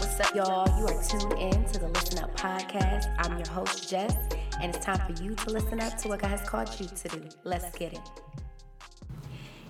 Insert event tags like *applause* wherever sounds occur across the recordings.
What's up, y'all? You are tuned in to the Listen Up podcast. I'm your host, Jess, and it's time for you to listen up to what God has called you to do. Let's get it.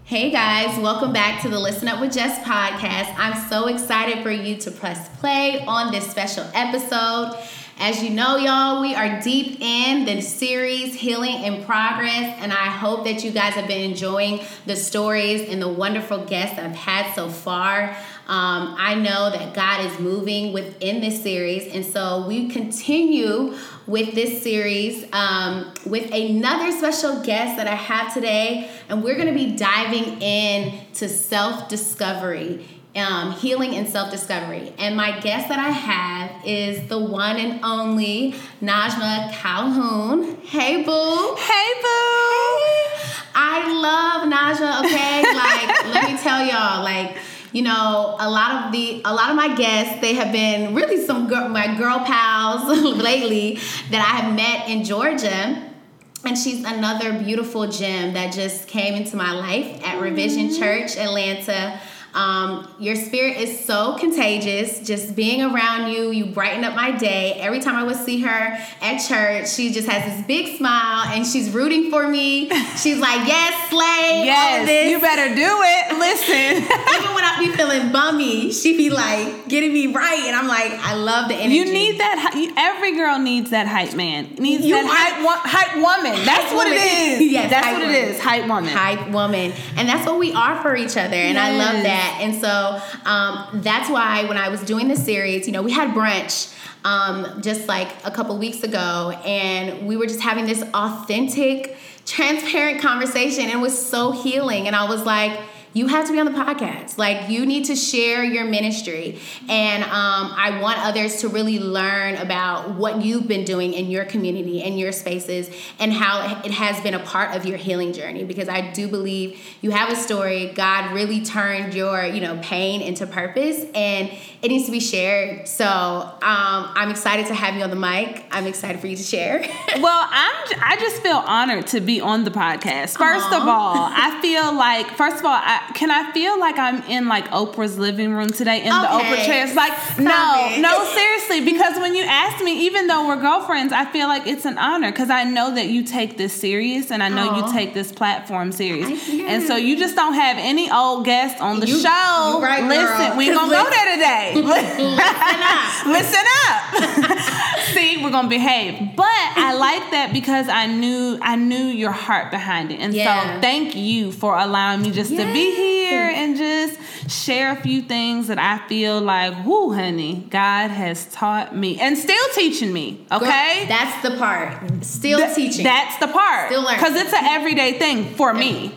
Hey guys, welcome back to the Listen Up with Jess podcast. I'm so excited for you to press play on this special episode. As you know, y'all, we are deep in the series Healing in Progress, and I hope that you guys have been enjoying the stories and the wonderful guests I've had so far. Um, I know that God is moving within this series, and so we continue with this series um, with another special guest that I have today, and we're going to be diving in to self discovery um, healing and self discovery. And my guest that I have is the one and only Najma Calhoun. Hey, boo. You know, a lot of the a lot of my guests, they have been really some girl, my girl pals *laughs* lately that I have met in Georgia. And she's another beautiful gem that just came into my life at Revision mm-hmm. Church Atlanta. Um, your spirit is so contagious. Just being around you, you brighten up my day. Every time I would see her at church, she just has this big smile and she's rooting for me. She's like, "Yes, slay, yes, you better do it." *laughs* Listen, even when I be feeling bummy, she be like getting me right, and I'm like, I love the energy. You need that. Every girl needs that hype man. Needs you that hype, hype woman. *laughs* That's hype what woman. it is. yes, that's what woman. it is. Hype woman. Hype woman, and that's what we are for each other, and yes. I love that that. And so um, that's why when I was doing the series, you know, we had brunch um, just like a couple weeks ago, and we were just having this authentic, transparent conversation. And was so healing. And I was like, you have to be on the podcast. Like you need to share your ministry, and um, I want others to really learn about what you've been doing in your community and your spaces, and how it has been a part of your healing journey. Because I do believe you have a story. God really turned your you know pain into purpose, and it needs to be shared. So um, I'm excited to have you on the mic. I'm excited for you to share. *laughs* well, I'm I just feel honored to be on the podcast. 1st of all, I feel like first of all, I, can I feel like I'm in like Oprah's living room today in okay. the Oprah chair? It's like Stop no, it. no, seriously, because when you asked me, even though we're girlfriends, I feel like it's an honor because I know that you take this serious and I know Aww. you take this platform serious, and so you just don't have any old guests on the you, show. Right, Listen, we gonna go there today. *laughs* Listen up. *laughs* Listen up. *laughs* We're gonna behave. But I like that because I knew I knew your heart behind it. And yeah. so thank you for allowing me just yes. to be here and just share a few things that I feel like, whoo, honey, God has taught me and still teaching me. Okay? Girl, that's the part. Still Th- teaching. That's the part. Still learning. Because it's an everyday thing for me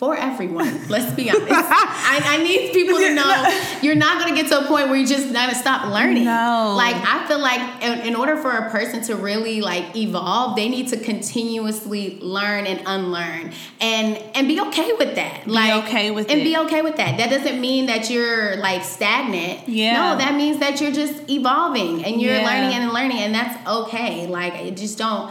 for everyone. Let's be honest. *laughs* I, I, need people to *laughs* know you're not going to get to a point where you just going to stop learning. No. Like I feel like in, in, order for a person to really like evolve, they need to continuously learn and unlearn, and and be okay with that. Be like okay with and it. be okay with that. That doesn't mean that you're like stagnant. Yeah. No, that means that you're just evolving and you're yeah. learning and learning, and that's okay. Like you just don't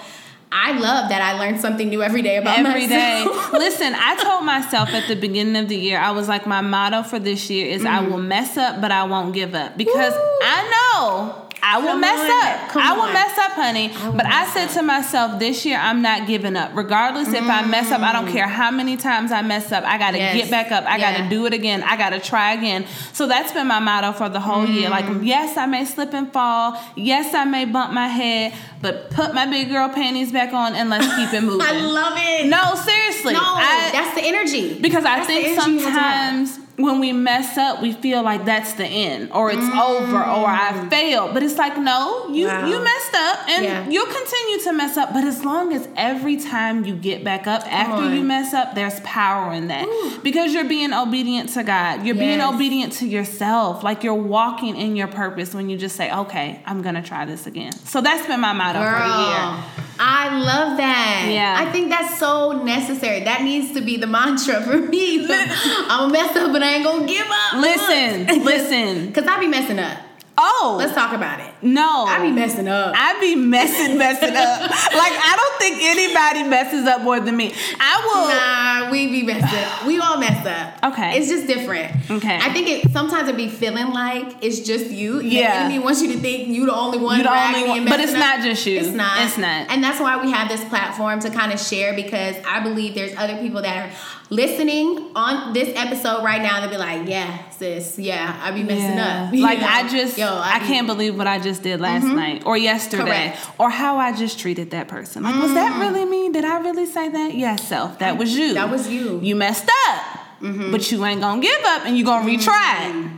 I love that I learn something new every day about every myself. day. *laughs* Listen, I told myself at the beginning of the year, I was like, my motto for this year is mm-hmm. I will mess up, but I won't give up because Woo. I know I will Come mess up. Come I will on. mess up, honey. I but I said up. to myself, this year I'm not giving up. Regardless mm. if I mess up, I don't care how many times I mess up. I got to yes. get back up. I yeah. got to do it again. I got to try again. So that's been my motto for the whole mm. year. Like, mm. yes, I may slip and fall. Yes, I may bump my head, but put my big girl panties back on and let's keep it *laughs* moving. I love it. No, seriously. No, I, that's the energy. Because that's I think sometimes when we mess up, we feel like that's the end or it's mm. over or I failed. But it's like, no, you wow. you messed up and yeah. you'll continue to mess up. But as long as every time you get back up after you mess up, there's power in that. Ooh. Because you're being obedient to God. You're yes. being obedient to yourself. Like you're walking in your purpose when you just say, okay, I'm gonna try this again. So that's been my motto Girl, for the year. I love that. Yeah. I think that's so necessary. That needs to be the *laughs* mantra for me. *laughs* I'm a mess up, but I ain't gonna give up. Listen, *laughs* listen. Because I be messing up. Oh, let's talk about it. No, I be messing up. I be messing, messing up. *laughs* like I don't think anybody messes up more than me. I will. Nah, we be messed up. We all mess up. Okay, it's just different. Okay, I think it sometimes it be feeling like it's just you. Yeah, the enemy wants you to think you the only one. You the only one, but it's up. not just you. It's not. It's not. And that's why we have this platform to kind of share because I believe there's other people that are listening on this episode right now, they'll be like, "Yeah, sis, yeah, I be messing yeah. up." *laughs* You like know? I just, Yo, I, I be, can't believe what I just did last mm-hmm. night or yesterday, Correct. or how I just treated that person. Like, mm-hmm. was that mm-hmm. really me? Did I really say that? Yes, self, that was you. That was you. You messed up, mm-hmm. but you ain't gonna give up, and you gonna retry.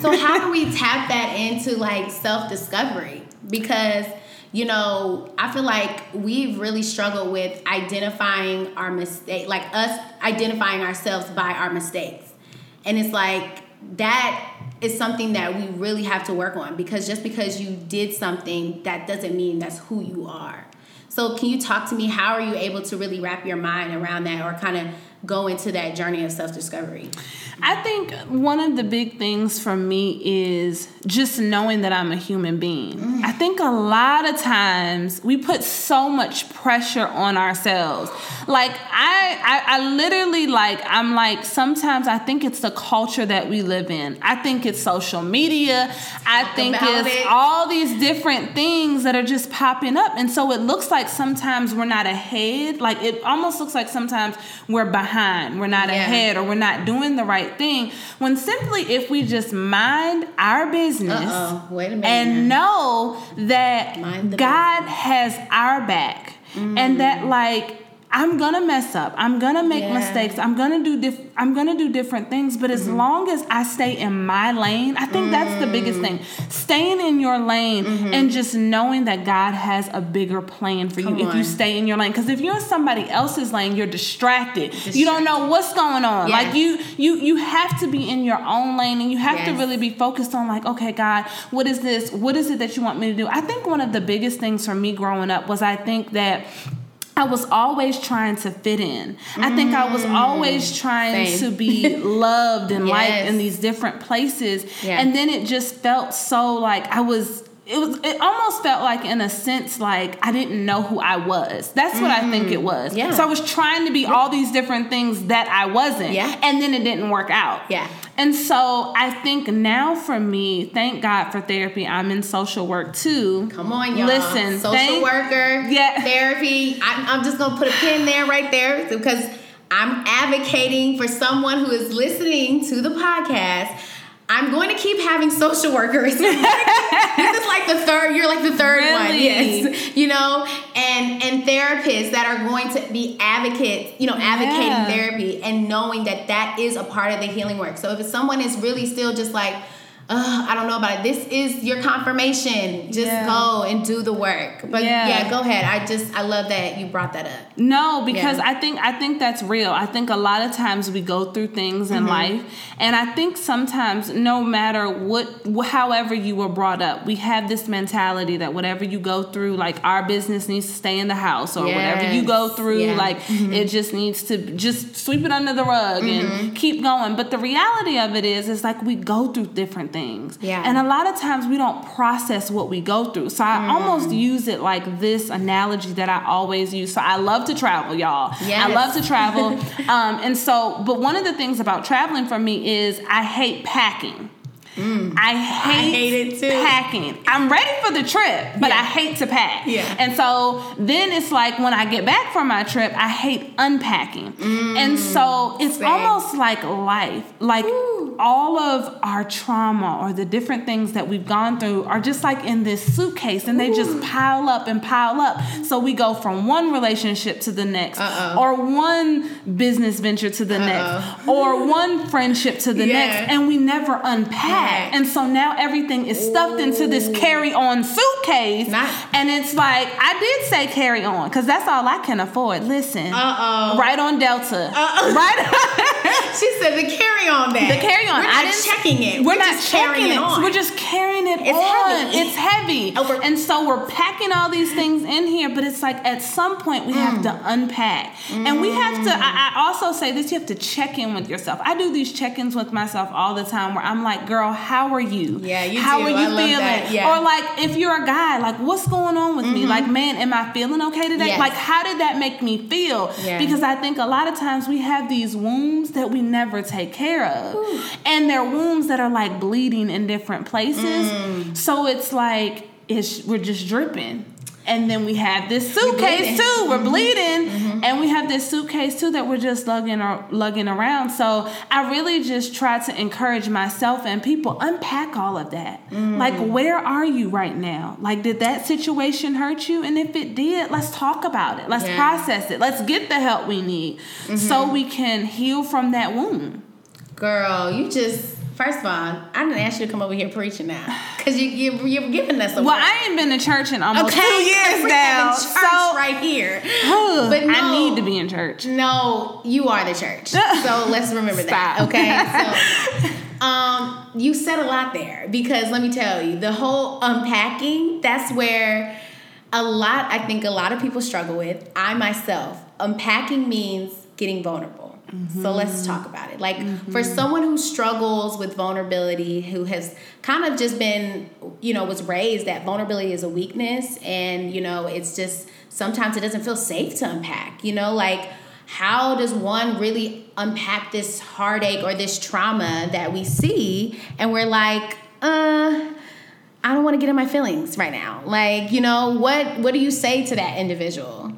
so how do we tap that into like self discovery? Because you know, I feel like we've really struggled with identifying our mistake, like us identifying ourselves by our mistakes. And it's like that is something that we really have to work on because just because you did something, that doesn't mean that's who you are. So, can you talk to me? How are you able to really wrap your mind around that or kind of go into that journey of self discovery? I think one of the big things for me is just knowing that I'm a human being. Mm. I think a lot of times we put so much pressure on ourselves. Like I, I, I literally like I'm like sometimes I think it's the culture that we live in. I think it's social media. I think it's it. all these different things that are just popping up, and so it looks like sometimes we're not ahead. Like it almost looks like sometimes we're behind. We're not yeah. ahead, or we're not doing the right right thing. When simply, if we just mind our business and know that God business. has our back mm. and that, like, I'm gonna mess up. I'm gonna make yeah. mistakes. I'm gonna do diff- I'm gonna do different things. But as mm-hmm. long as I stay in my lane, I think mm. that's the biggest thing. Staying in your lane mm-hmm. and just knowing that God has a bigger plan for Come you on. if you stay in your lane. Because if you're in somebody else's lane, you're distracted. distracted. You don't know what's going on. Yes. Like you you you have to be in your own lane and you have yes. to really be focused on like, okay, God, what is this? What is it that you want me to do? I think one of the biggest things for me growing up was I think that I was always trying to fit in. I think I was always mm. trying Same. to be *laughs* loved and yes. liked in these different places. And then it just felt so like I was it was it almost felt like in a sense like I didn't know who I was. That's what mm. I think it was. Yeah. So I was trying to be yeah. all these different things that I wasn't. Yeah. And then it didn't work out. Yeah. And so I think now for me, thank God for therapy. I'm in social work too. Come on, y'all. Listen, social thank, worker, yeah. therapy. I, I'm just gonna put a pin there right there because I'm advocating for someone who is listening to the podcast I'm going to keep having social workers. *laughs* this is like the third. You're like the third really? one. Yes, you know, and and therapists that are going to be advocates. You know, advocating yeah. therapy and knowing that that is a part of the healing work. So if someone is really still just like I don't know about it. This is your confirmation. Just yeah. go and do the work. But yeah. yeah. go ahead. I just I love that you brought that up. No, because yeah. I think I think that's real. I think a lot of times we go through things in mm-hmm. life, and I think sometimes no matter what, however you were brought up, we have this mentality that whatever you go through, like our business needs to stay in the house, or yes. whatever you go through, like mm-hmm. it just needs to just sweep it under the rug mm-hmm. and keep going. But the reality of it is, it's like we go through different things. Yeah. And a lot of times we don't process what we go through. So I mm. almost use it like this analogy that I always use. So I love to travel, y'all. Yes. I love to travel. *laughs* um, and so, but one of the things about traveling for me is I hate packing. Mm. I hate, I hate it too. packing. I'm ready for the trip, but yeah. I hate to pack. Yeah. And so then it's like when I get back from my trip, I hate unpacking. Mm. And so it's Same. almost like life. Like Ooh. All of our trauma or the different things that we've gone through are just like in this suitcase and they just pile up and pile up. So we go from one relationship to the next Uh-oh. or one business venture to the Uh-oh. next or one friendship to the yeah. next and we never unpack. And so now everything is stuffed Ooh. into this carry on suitcase. Not- and it's like, I did say carry on because that's all I can afford. Listen. Uh oh. Right on Delta. Uh-oh. Right *laughs* She said the carry on bag. The carry carry on. We're not checking it. We're, We're not just checking carrying it. on. We're just carrying it It's on. heavy. It's heavy. We're- and so we're packing all these things in here, but it's like at some point we have to Mm. unpack. And we have to, I, I also say this, you have to check in with yourself. I do these check-ins with myself all the time where I'm like, girl, how are you? Yeah, you How do. are you I feeling? Yeah. Or like if you're a guy, like what's going on with me? Like, man, am I feeling okay today? Yes. Like how did that make me feel? Yeah. Because I think a lot of times we have these wounds that we never take care of. And they're wounds that are like bleeding in different places. Mm. So it's like it's we're just dripping. And then we have this suitcase too. We're Mm-hmm. bleeding, and we have this suitcase too that we're just lugging or lugging around. So I really just try to encourage myself and people unpack all of that. Mm. Like, where are you right now? Like, did that situation hurt you? And if it did, let's talk about it. Let's Yeah. process it. Let's get the help we need so Mm-hmm. we can heal from that wound. Girl, you just first of all, I didn't ask you to come over here preaching now because you, you you're giving us a Well, word. I ain't been to church in almost okay, two years *laughs* now, church so right here. but But I need to be in church. No, you are the church. *laughs* So let's remember that. Okay. *laughs* So um you said a lot there because let me tell you, the whole unpacking, that's where a lot I think a lot of people struggle with. I myself, unpacking means getting vulnerable. So let's talk about it. Like for someone who struggles with vulnerability, who has kind of just been, you know, was raised that vulnerability is a weakness and, you know, it's just sometimes it doesn't feel safe to unpack, you know, like how does one really unpack this heartache or this trauma that we see and we're like, uh, I don't want to get in my feelings right now. Like, you know, what what do you say to that individual?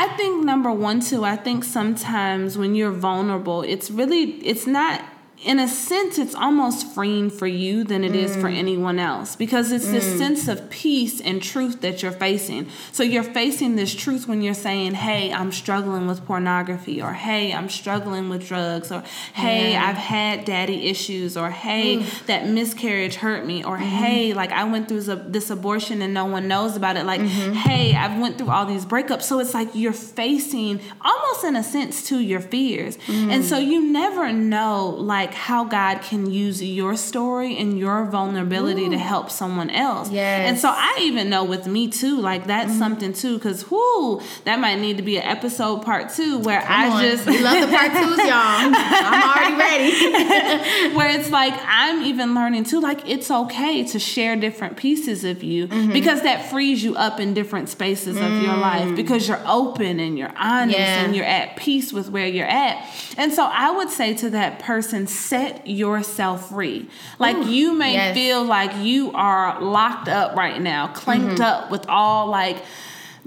I think number one too. I think sometimes when you're vulnerable, it's really it's not in a sense it's almost freeing for you than it is for mm. anyone else because it's this mm. sense of peace and truth that you're facing. So you're facing this truth when you're saying, "Hey, I'm struggling with pornography," or "Hey, I'm struggling with drugs," or "Hey, Yeah. I've had daddy issues," or "Hey, mm. that miscarriage hurt me," or mm-hmm. "Hey, like I went through this abortion and no one knows about it," like mm-hmm. "Hey, I've went through all these breakups." So it's like you're facing almost in a sense to your fears. And so you never know like how God can use your story and your vulnerability to help someone else. Yes. And so I even know with me too, like that's something too, because whoo, that might need to be an episode part two where Come I on. just we love the part twos, y'all. I'm already ready. *laughs* where it's like I'm even learning too, like it's okay to share different pieces of you Mm-hmm. because that frees you up in different spaces of your life because you're open and you're honest Mm. Yeah. and you're at peace with where you're at. And so I would say to that person, set yourself free. Like Ooh, you may yes. feel like you are locked up right now, clanked Mm-hmm. up with all like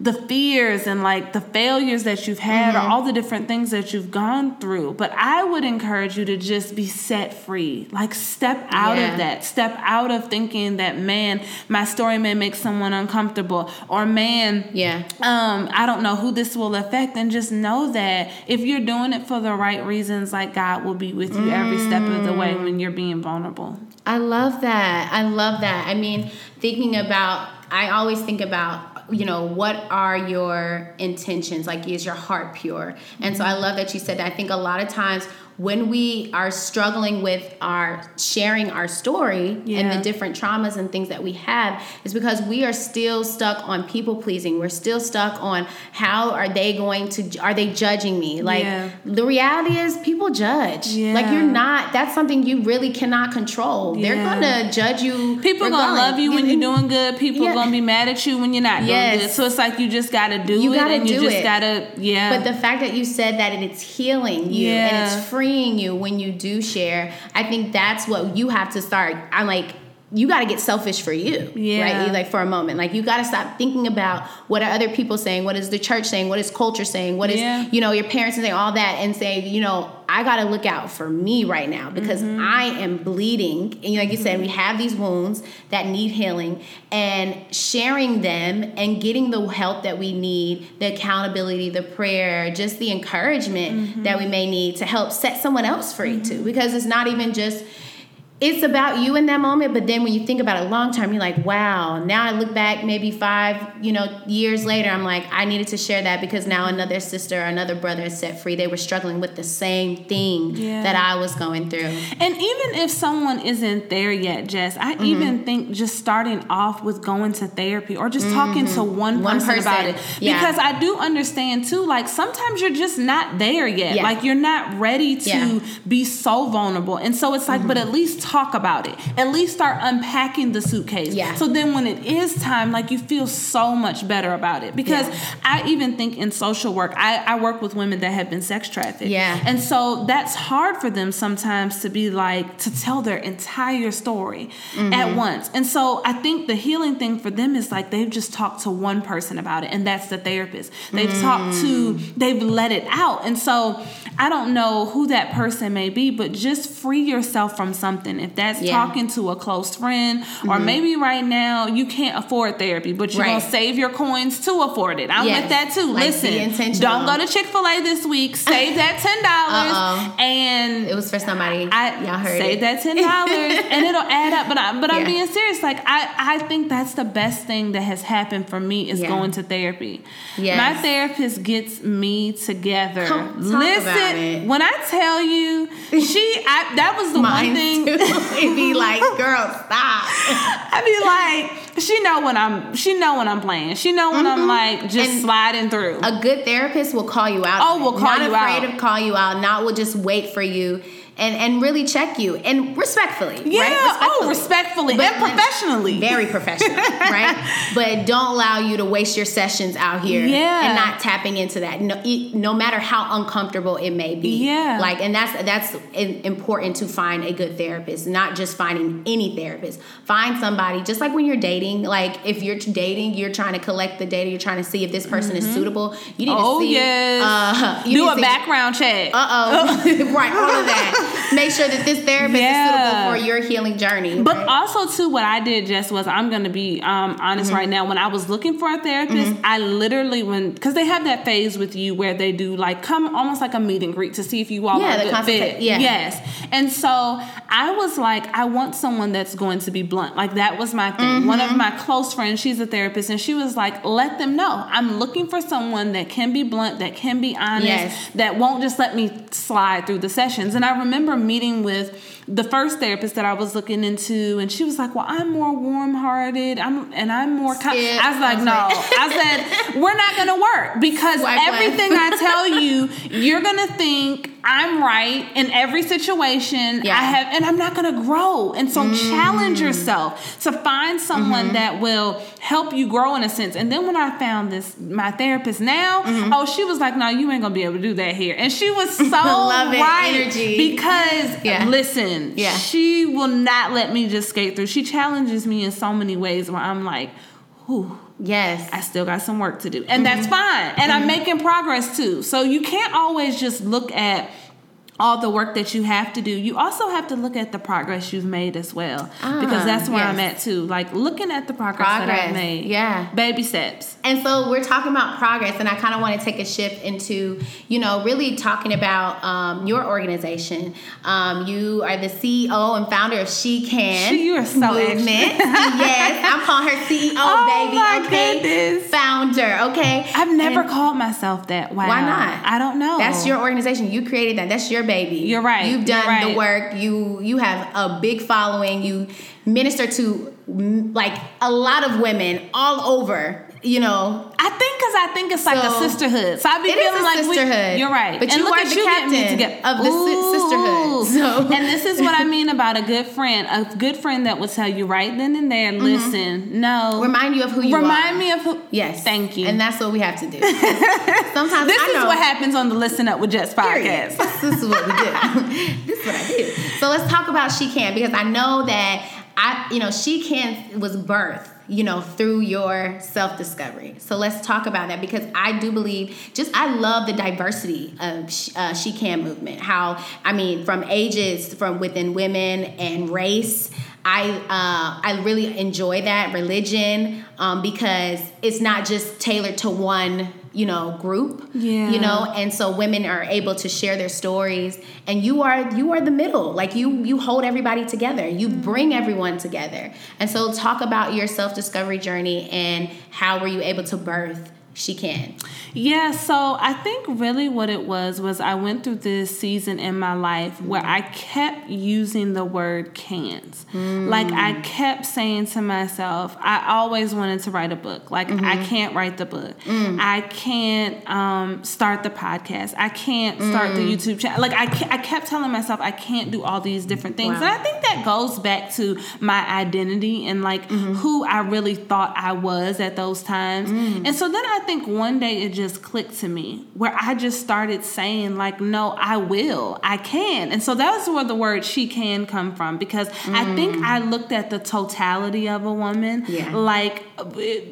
the fears and like the failures that you've had Mm-hmm. or all the different things that you've gone through. But I would encourage you to just be set free. Like step out Yeah. of that. Step out of thinking that man, my story may make someone uncomfortable or man, yeah. um, I don't know who this will affect, and just know that if you're doing it for the right reasons, like God will be with you every step of the way when you're being vulnerable. I love that. I love that. I mean, thinking about, I always think about, you know, what are your intentions? Like, is your heart pure? And so I love that you said that. I think a lot of times when we are struggling with our sharing our story and the different traumas and things that we have is because we are still stuck on people pleasing. We're still stuck on how are they going to are they judging me? Like Yeah. the reality is people judge. Like you're not that's something you really cannot control. They're gonna judge you. People gonna love you when you're doing good. People Yeah. gonna be mad at you when you're not doing good. So it's like you just gotta do You it, gotta and you do just it. gotta yeah. But the fact that you said that and it's healing you Yeah. and it's freeing you when you do share, I think that's what you have to start. I'm like, you got to get selfish for you, Yeah. right? Like for a moment, like you got to stop thinking about what are other people saying, what is the church saying, what is culture saying, what is Yeah. you know your parents saying, all that, and say, you know, I got to look out for me right now because Mm-hmm. I am bleeding, and like you said, we have these wounds that need healing, and sharing them and getting the help that we need, the accountability, the prayer, just the encouragement Mm-hmm. that we may need to help set someone else free too, because it's not even just it's about you in that moment but then when you think about it long term you're like wow now i look back maybe five you know years later i'm like i needed to share that because now another sister or another brother is set free they were struggling with the same thing yeah. that i was going through and even if someone isn't there yet jess i mm-hmm. even think just starting off with going to therapy or just mm-hmm. talking to one person, one person, about it yeah. because i do understand too like sometimes you're just not there yet yeah. like you're not ready to be so vulnerable and so it's like mm-hmm. but at least talk about it. At least start unpacking the suitcase. Yeah. So then when it is time, like you feel so much better about it. Because yeah. I even think in social work, I, I work with women that have been sex trafficked. Yeah. And so that's hard for them sometimes to be like, to tell their entire story mm-hmm. at once. And so I think the healing thing for them is like they've just talked to one person about it, and that's the therapist. They've mm. talked to, they've let it out. And so I don't know who that person may be, but just free yourself from something if that's yeah. talking to a close friend, mm-hmm. or maybe right now you can't afford therapy, but you're right. gonna save your coins to afford it. I'm yes. with that too. Like Listen, don't go to Chick Fil A this week. Save that ten *laughs* dollars, and it was for somebody. I y'all heard save it. that ten dollars, *laughs* and it'll add up. But I, but yeah. I'm being serious. Like I I think that's the best thing that has happened for me is yeah. going to therapy. Yes. my therapist gets me together. Come, Listen, when I tell you, she I, that was the Mine one thing. *laughs* *laughs* It'd be like, girl, stop. *laughs* I'd be like, she know when I'm she know when I'm playing. She know when mm-hmm. I'm like just and sliding through. A good therapist will call you out. Oh, will call not you out. Not afraid to call you out. Not will just wait for you and and really check you and respectfully. Yeah. Right? Respectfully. Oh, respectfully but and professionally. Very professional, *laughs* right? But don't allow you to waste your sessions out here. Yeah. And not tapping into that. No, no matter how uncomfortable it may be. Yeah. Like, and that's that's important to find a good therapist, not just finding any therapist. Find somebody. Just like when you're dating. Like if you're dating, you're trying to collect the data. You're trying to see if this person mm-hmm. is suitable. You need oh, to see. Yes. Uh, *laughs* Do a background check. Uh oh. *laughs* right. All of that. Make sure that this therapist yeah. is suitable for your healing journey. But right? also too, what I did just was I'm going to be um, honest mm-hmm. right now. When I was looking for a therapist, mm-hmm. I literally when because they have that phase with you where they do like come almost like a meet and greet to see if you all yeah, are a good fit. Yeah. Yes, and so I was like, I want someone that's going to be blunt. Like that was my thing. Mm-hmm. One of my close friends, she's a therapist, and she was like, let them know I'm looking for someone that can be blunt, that can be honest, yes. that won't just let me slide through the sessions. And I remember meeting with the first therapist that I was looking into, and she was like, "Well, I'm more warm-hearted. I'm and I'm more." Kind. I was like, "No." *laughs* I said, "We're not gonna work because everything I tell you, you're gonna think I'm right in every situation. Yeah. I have, and I'm not gonna grow. And so, mm. challenge yourself to find someone mm-hmm. that will help you grow in a sense. And then when I found this, my therapist now, mm-hmm. oh, she was like, "No, you ain't gonna be able to do that here," and she was *laughs* so right energy. because yeah. listen yeah. she will not let me just skate through. She challenges me in so many ways where I'm like, whew. Yes. I still got some work to do. And mm-hmm. that's fine. And mm-hmm. I'm making progress too. So you can't always just look at all the work that you have to do, you also have to look at the progress you've made as well. because that's where yes. I'm at too. Like looking at the progress, progress, that I've made. Yeah. Baby steps. And so we're talking about progress, and I kind of want to take a shift into, you know, really talking about um, your organization. Um, you are the CEO and founder of She Can. She, you are so movement. *laughs* yes, I'm calling her CEO, *laughs* oh baby. My okay. Goodness. Founder. Okay. I've never and called myself that. Wow. Why not? I don't know. That's your organization. You created that. That's your baby. You're right. You've done right. the work. You you have a big following. You minister to like a lot of women all over you know. I think because I think it's like a sisterhood. So I be feeling like sisterhood. We, you're right. But and you are the you captain of the Ooh. sisterhood. So. *laughs* And this is what I mean about a good friend. A good friend that will tell you right then and there, mm-hmm. listen, no. Remind you of who you Remind are. Remind me of who. Yes. Thank you. And that's what we have to do. *laughs* Sometimes this is what happens on the Listen Up with Jess podcast. this is what we do. *laughs* this is what I do. So let's talk about She Can because I know that I, you know, She Can was birthed you know, through your self discovery. So let's talk about that because I do believe, just I love the diversity of uh, She Can movement. How, I mean, from ages, from within women and race. I uh, I really enjoy that religion um, because it's not just tailored to one you know group Yeah. you know? And so women are able to share their stories and you are you are the middle. Like you you hold everybody together. You bring everyone together. And so talk about your self-discovery journey and how were you able to birth she can Yeah, so I think really what it was was I went through this season in my life where I kept using the word can't. Like I mm. kept saying to myself, I always wanted to write a book. Like I mm-hmm. can't write the book. Mm. I can't um, start the podcast. I can't start the mm. YouTube channel. Like I, I kept telling myself I can't do all these different things. Wow. And I think that goes back to my identity and like mm-hmm. who I really thought I was at those times. And so then I think one day it just clicked to me where I just started saying like no, I will. I can. And so that's where the word she can come from because I think I looked at the totality of a woman Yeah. like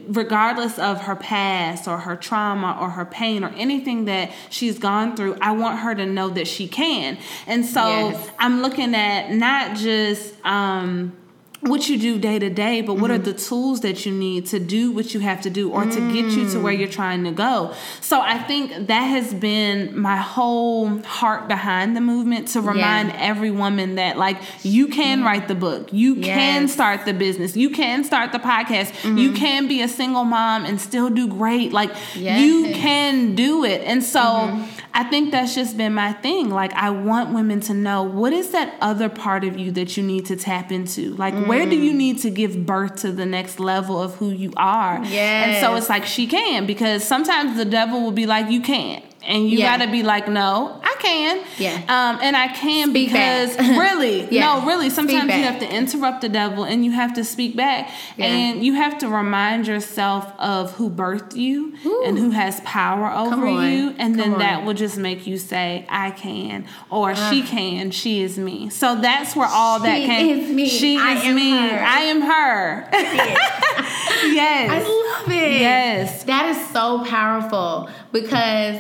regardless of her past or her trauma or her pain or anything that she's gone through, I want her to know that she can. And so Yes. I'm looking at not just um what you do day to day, but what are mm-hmm. the tools that you need to do what you have to do or to get you to where you're trying to go? So I think that has been my whole heart behind the movement to remind every woman that like you can write the book, you can start the business, you can start the podcast, you mm-hmm. can be a single mom and still do great. Like you can do it. And so mm-hmm. I think that's just been my thing. Like I want women to know what is that other part of you that you need to tap into? Like where do you mm. need to give birth to the next level of who you are? Yeah, And so it's like she can because sometimes the devil will be like you can't. And you Yeah. gotta be like, no, I can. Yeah. Um, and I can Speak because *laughs* really, Yeah. no, really, sometimes you have to interrupt the devil and you have to speak back. Yeah. And you have to remind yourself of who birthed you and who has power over you. And then that will just make you say, I can, or she can, she is me. So that's where all that She came. is me. She I is am me. her. I am her. yes. *laughs* I love it. Yes. That is so powerful because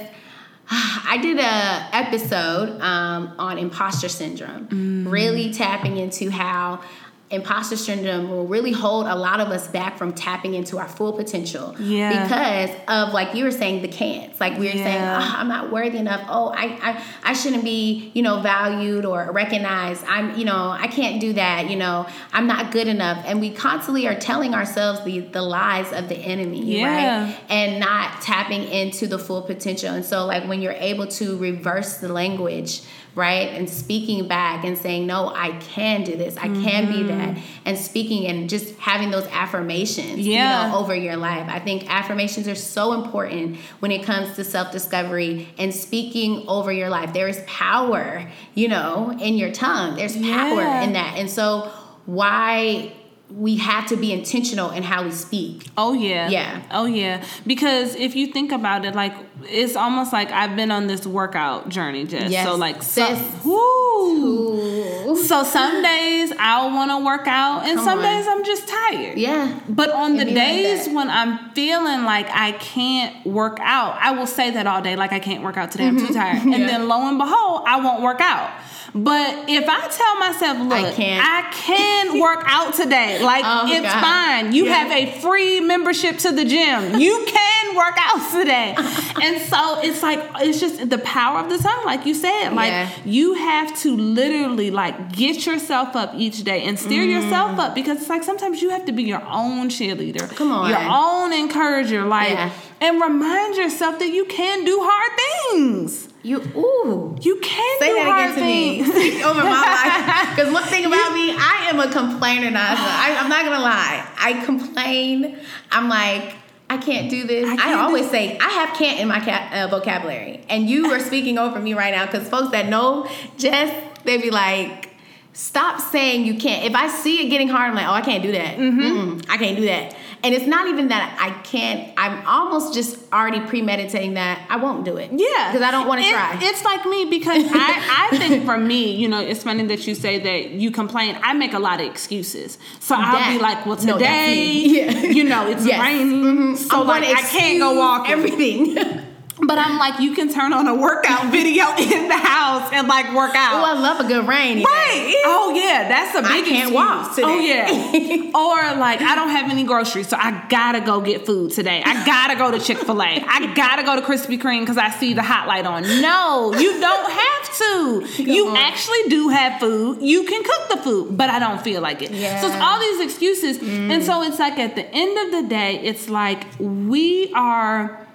*sighs* I did a episode um, on imposter syndrome, Mm. really tapping into how imposter syndrome will really hold a lot of us back from tapping into our full potential Yeah. because of like you were saying the can'ts like we were saying Yeah. "Ah, i'm not worthy enough. Oh I, I i shouldn't be you know valued or recognized. I'm you know i can't do that you know. I'm not good enough. And we constantly are telling ourselves the the lies of the enemy Yeah. right and not tapping into the full potential. And so like when you're able to reverse the language right? And speaking back and saying no i can do this. I can be mm-hmm. that. And speaking and just having those affirmations Yeah. you know over your life. I think affirmations are so important when it comes to self-discovery and speaking over your life. There is power you know in your tongue. There's power Yeah. in that. And so why we have to be intentional in how we speak Oh yeah. Yeah. Oh yeah. Because if you think about it, like it's almost like I've been on this workout journey, just Yes, so like so, sis. whoo. So some days I'll want to work out, and Come some on. days I'm just tired. yeah But on the It be like days that. when I'm feeling like I can't work out, I will say that all day, like I can't work out today, I'm too tired. *laughs* And Mm-hmm. Then lo and behold, I won't work out. But if I tell myself, look, can't. I can *laughs* work out today, like Oh, it's God. fine. You Yeah. have a free membership to the gym. You *laughs* can work out today. and so it's like it's just the power of the tongue, like you said. Like Yeah. you have to literally like get yourself up each day and steer mm. yourself up because it's like sometimes you have to be your own cheerleader. Come on. Your own encourager. Like Yeah. and remind yourself that you can do hard things. You ooh You can Say do that hard again to me. things. *laughs* Speak over my life. Because one thing about me, I am a complainer. Not I, I'm not gonna lie. I complain. I'm like, I can't do this. I I, always say I have can't in my ca- uh, vocabulary, and you are speaking over me right now. Because folks that know Jess, they be like. Stop saying you can't. If I see it getting hard, I'm like, oh, I can't do that. Mm-hmm. I can't do that. And it's not even that I can't. I'm almost just already premeditating that I won't do it. Yeah, because I don't want to It- try. It's like me because I, I think for me, you know, it's funny that you say that you complain. I make a lot of excuses, so I'll be like, well, today, me. *laughs* Yeah. you know, it's Yes. raining, Mhm. so I'm like I can't go walk. Everything. *laughs* But I'm like, you can turn on a workout *laughs* video in the house, and like work out. Oh, I love a good rain. Right. day. Oh yeah, that's a big I can't walk today. Oh yeah. *laughs* or like I don't have any groceries, so I gotta go get food today. I gotta go to Chick Fil A. I gotta go to Krispy Kreme because I see the hot light on. No, you don't have to. you on. actually do have food. You can cook the food, but I don't feel like it. Yeah. So it's all these excuses, and so it's like at the end of the day, it's like we are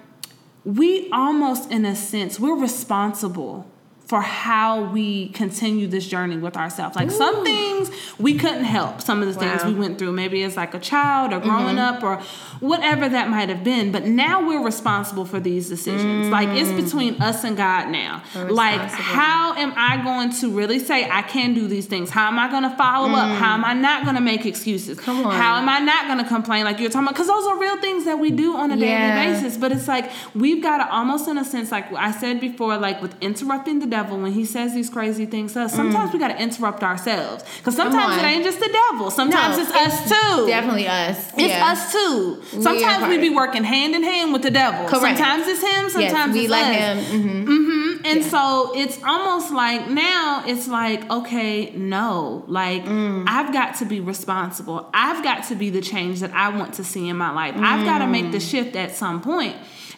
we almost in a sense we're responsible for how we continue this journey with ourselves. Like some things we couldn't help. Some of the things we went through. Maybe as like a child or growing mm-hmm. up or whatever that might have been. But now we're responsible for these decisions. Like it's mm. between us and god now. Like how am i going to really say i can do these things? How am i going to follow up? How am i mm. not going to make excuses? Come on. how am i not going to complain? Like you're talking about because those are real things that we do on a daily basis. But it's like we've got to almost in a sense like i said before like with interrupting the devil when he says these crazy things to us sometimes we got to interrupt ourselves because sometimes it ain't just the devil sometimes No, it's, us too Definitely us. it's yeah. us too sometimes we part be working hand in hand with the devil Correct. sometimes it's him sometimes yes, we it's let us him. mhm. Mm-hmm. and Yeah. so it's almost like now it's like, okay, no, like Mm. I've got to be responsible. I've got to be the change that I want to see in my life. I've got to make Mm. the shift at some point.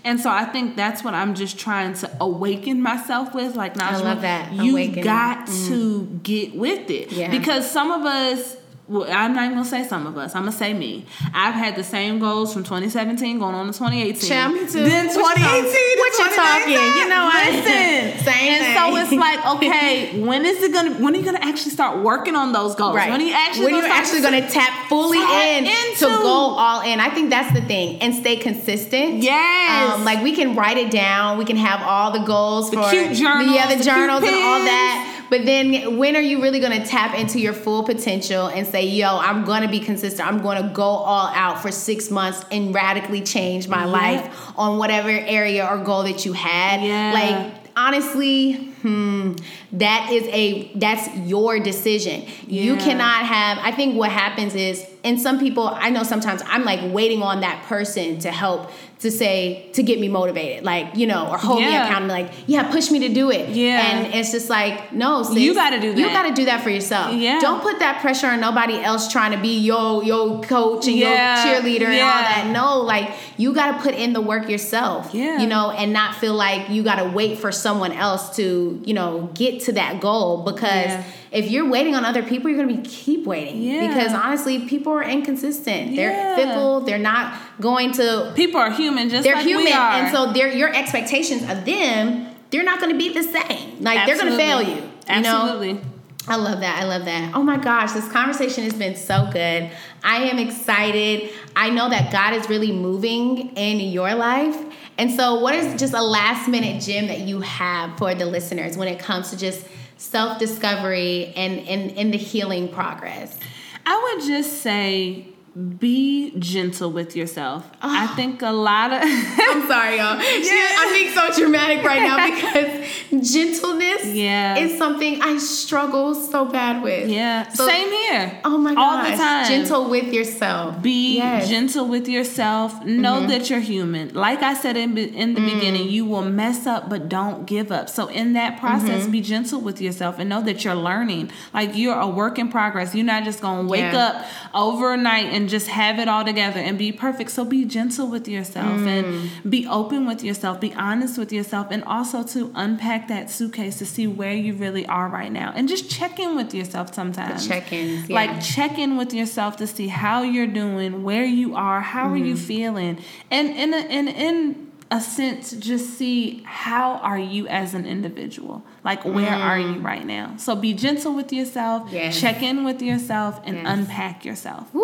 And so I think that's what I'm just trying to awaken myself with. Like, Najma, love that, You awakening. got to mm-hmm. get with it Yeah. because some of us. Well, I'm not even gonna say some of us. I'm gonna say me. I've had the same goals from 2017 going on to 2018. Child, me too. Then 2018 talking- to what you talking? You know I- Listen, Same and so it's like, okay, *laughs* when is it gonna? When are you gonna actually start working on those goals? Right. When are you actually? when gonna start actually going to tap fully in into- to go all in. I think that's the thing, and stay consistent. Yes. Um, like we can write it down. We can have all the goals The for cute journals, yeah, the, the journals and all that. But then, when are you really going to tap into your full potential and say, "Yo, I'm going to be consistent. I'm going to go all out for six months and radically change my Yeah. life on whatever area or goal that you had." Yeah. Like honestly, hmm, that is a that's your decision. You cannot have. I think what happens is, and some people I know sometimes I'm like waiting on that person to help to say to get me motivated, like you know, or hold me accountable, like yeah, push me to do it. Yeah. and it's just like no, sis, You gotta do that. You got to do that for yourself. Yeah. don't put that pressure on nobody else trying to be your your coach and Yeah. your cheerleader and all that. No, like you got to put in the work yourself. Yeah. you know, and not feel like you got to wait for someone else to you know get to that goal because. Yeah. If you're waiting on other people, you're gonna be keep waiting. Yeah. Because honestly, people are inconsistent. They're Yeah. fickle. They're not going to People are human, just they're like human we are. and so their your expectations of them they're not going to be the same like they're going to fail you you know Absolutely. i love that i love that oh my gosh this conversation has been so good i am excited i know that god is really moving in your life and so what is just a last minute gem that you have for the listeners when it comes to just self-discovery and and in the healing progress? I would just say be gentle with yourself. I Oh. think a lot of *laughs* I'm sorry, y'all. She- I'm being so dramatic right now because *laughs* gentleness Yeah. is something I struggle so bad with. yeah, So- same here. Oh my gosh. all the time. Gentle with yourself. Be Yes. Mm-hmm. gentle with yourself. Know that you're human. Like I said in, in the Mm. beginning, you will mess up, but don't give up. So in that process, Mm-hmm. be gentle with yourself and know that you're learning. Like you're a work in progress. You're not just gonna wake Yeah. up overnight and just have it all together and be perfect. So be gentle with yourself Mm. and be open with yourself. Be honest with yourself, and also to unpack that suitcase to see where you really are right now, and just check in with yourself sometimes. check-ins, yeah. Like check in with yourself to see how you're doing, where you are, how are you Mm-hmm. feeling, and in a, in in a sense, just see how are you as an individual. Like where are you right now? So be gentle with yourself. Mm. Yes. Check in with yourself and Yes. unpack yourself. Woo!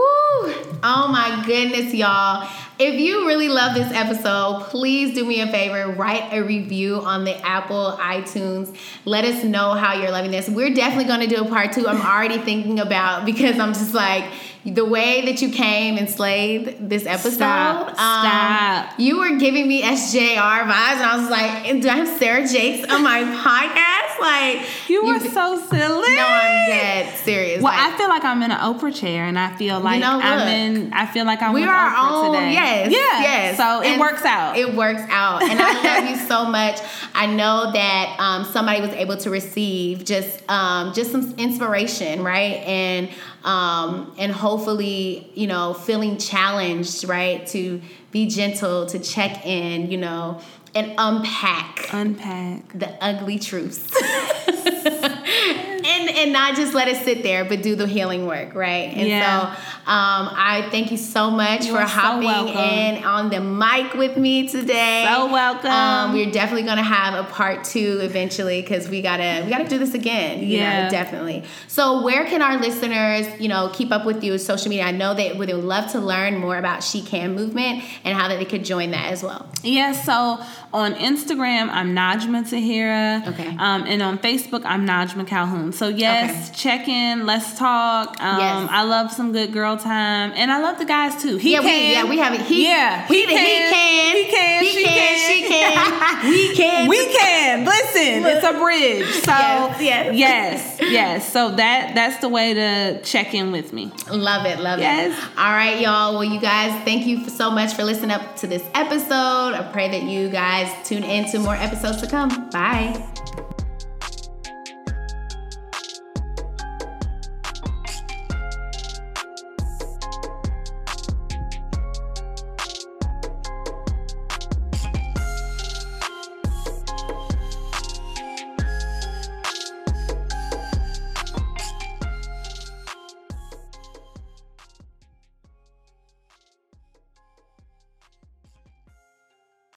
Oh my goodness, y'all. If you really love this episode, please do me a favor, write a review on the Apple iTunes. Let us know how you're loving this. We're definitely going to do a part two. I'm already thinking about because I'm just like the way that you came and slayed this episode. Stop. um, Stop. You were giving me SJR vibes, and I was like, do I have Sarah Jakes on my *laughs* podcast? Like you were so silly. No, I'm dead serious. Well, like, I feel like I'm in an Oprah chair, and I feel like You know, I'm in. I feel like I'm we are Oprah today. Yes, yeah, yes. So it And works out. It works out, and I love you so *laughs* much. I know that um, somebody was able to receive just um, just some inspiration, right? And um, and hopefully, you know, feeling challenged, right, to be gentle, to check in, you know, and unpack Unpack. the ugly truths. *laughs* and and not just let it sit there, but do the healing work, right? And Yeah. so um, I thank you so much You for are so hopping in on the mic with me today. So welcome. Um, we're definitely gonna have a part two eventually because we gotta we gotta do this again. You Yeah. know, definitely. So where can our listeners, you know, keep up with you with social media? I know they would love to learn more about She Can movement and how that they could join that as well. Yes, so on Instagram, I'm Najma Tahira. Okay. Um, and on Facebook, I'm Najma Calhoun. So, yes, check in, let's talk. Um, Yes. I love some good girl time. And I love the guys too. He yeah, can. we yeah we have it. He, yeah, he, he can, He can. he she can, she can, *laughs* we can, we can listen it's a bridge so Yes, yes. yes yes so that that's the way to check in with me Love it, love Yes. it. All right, y'all. Well, you guys, thank you so much for listening up to this episode. I pray that you guys tune in to more episodes to come. Bye.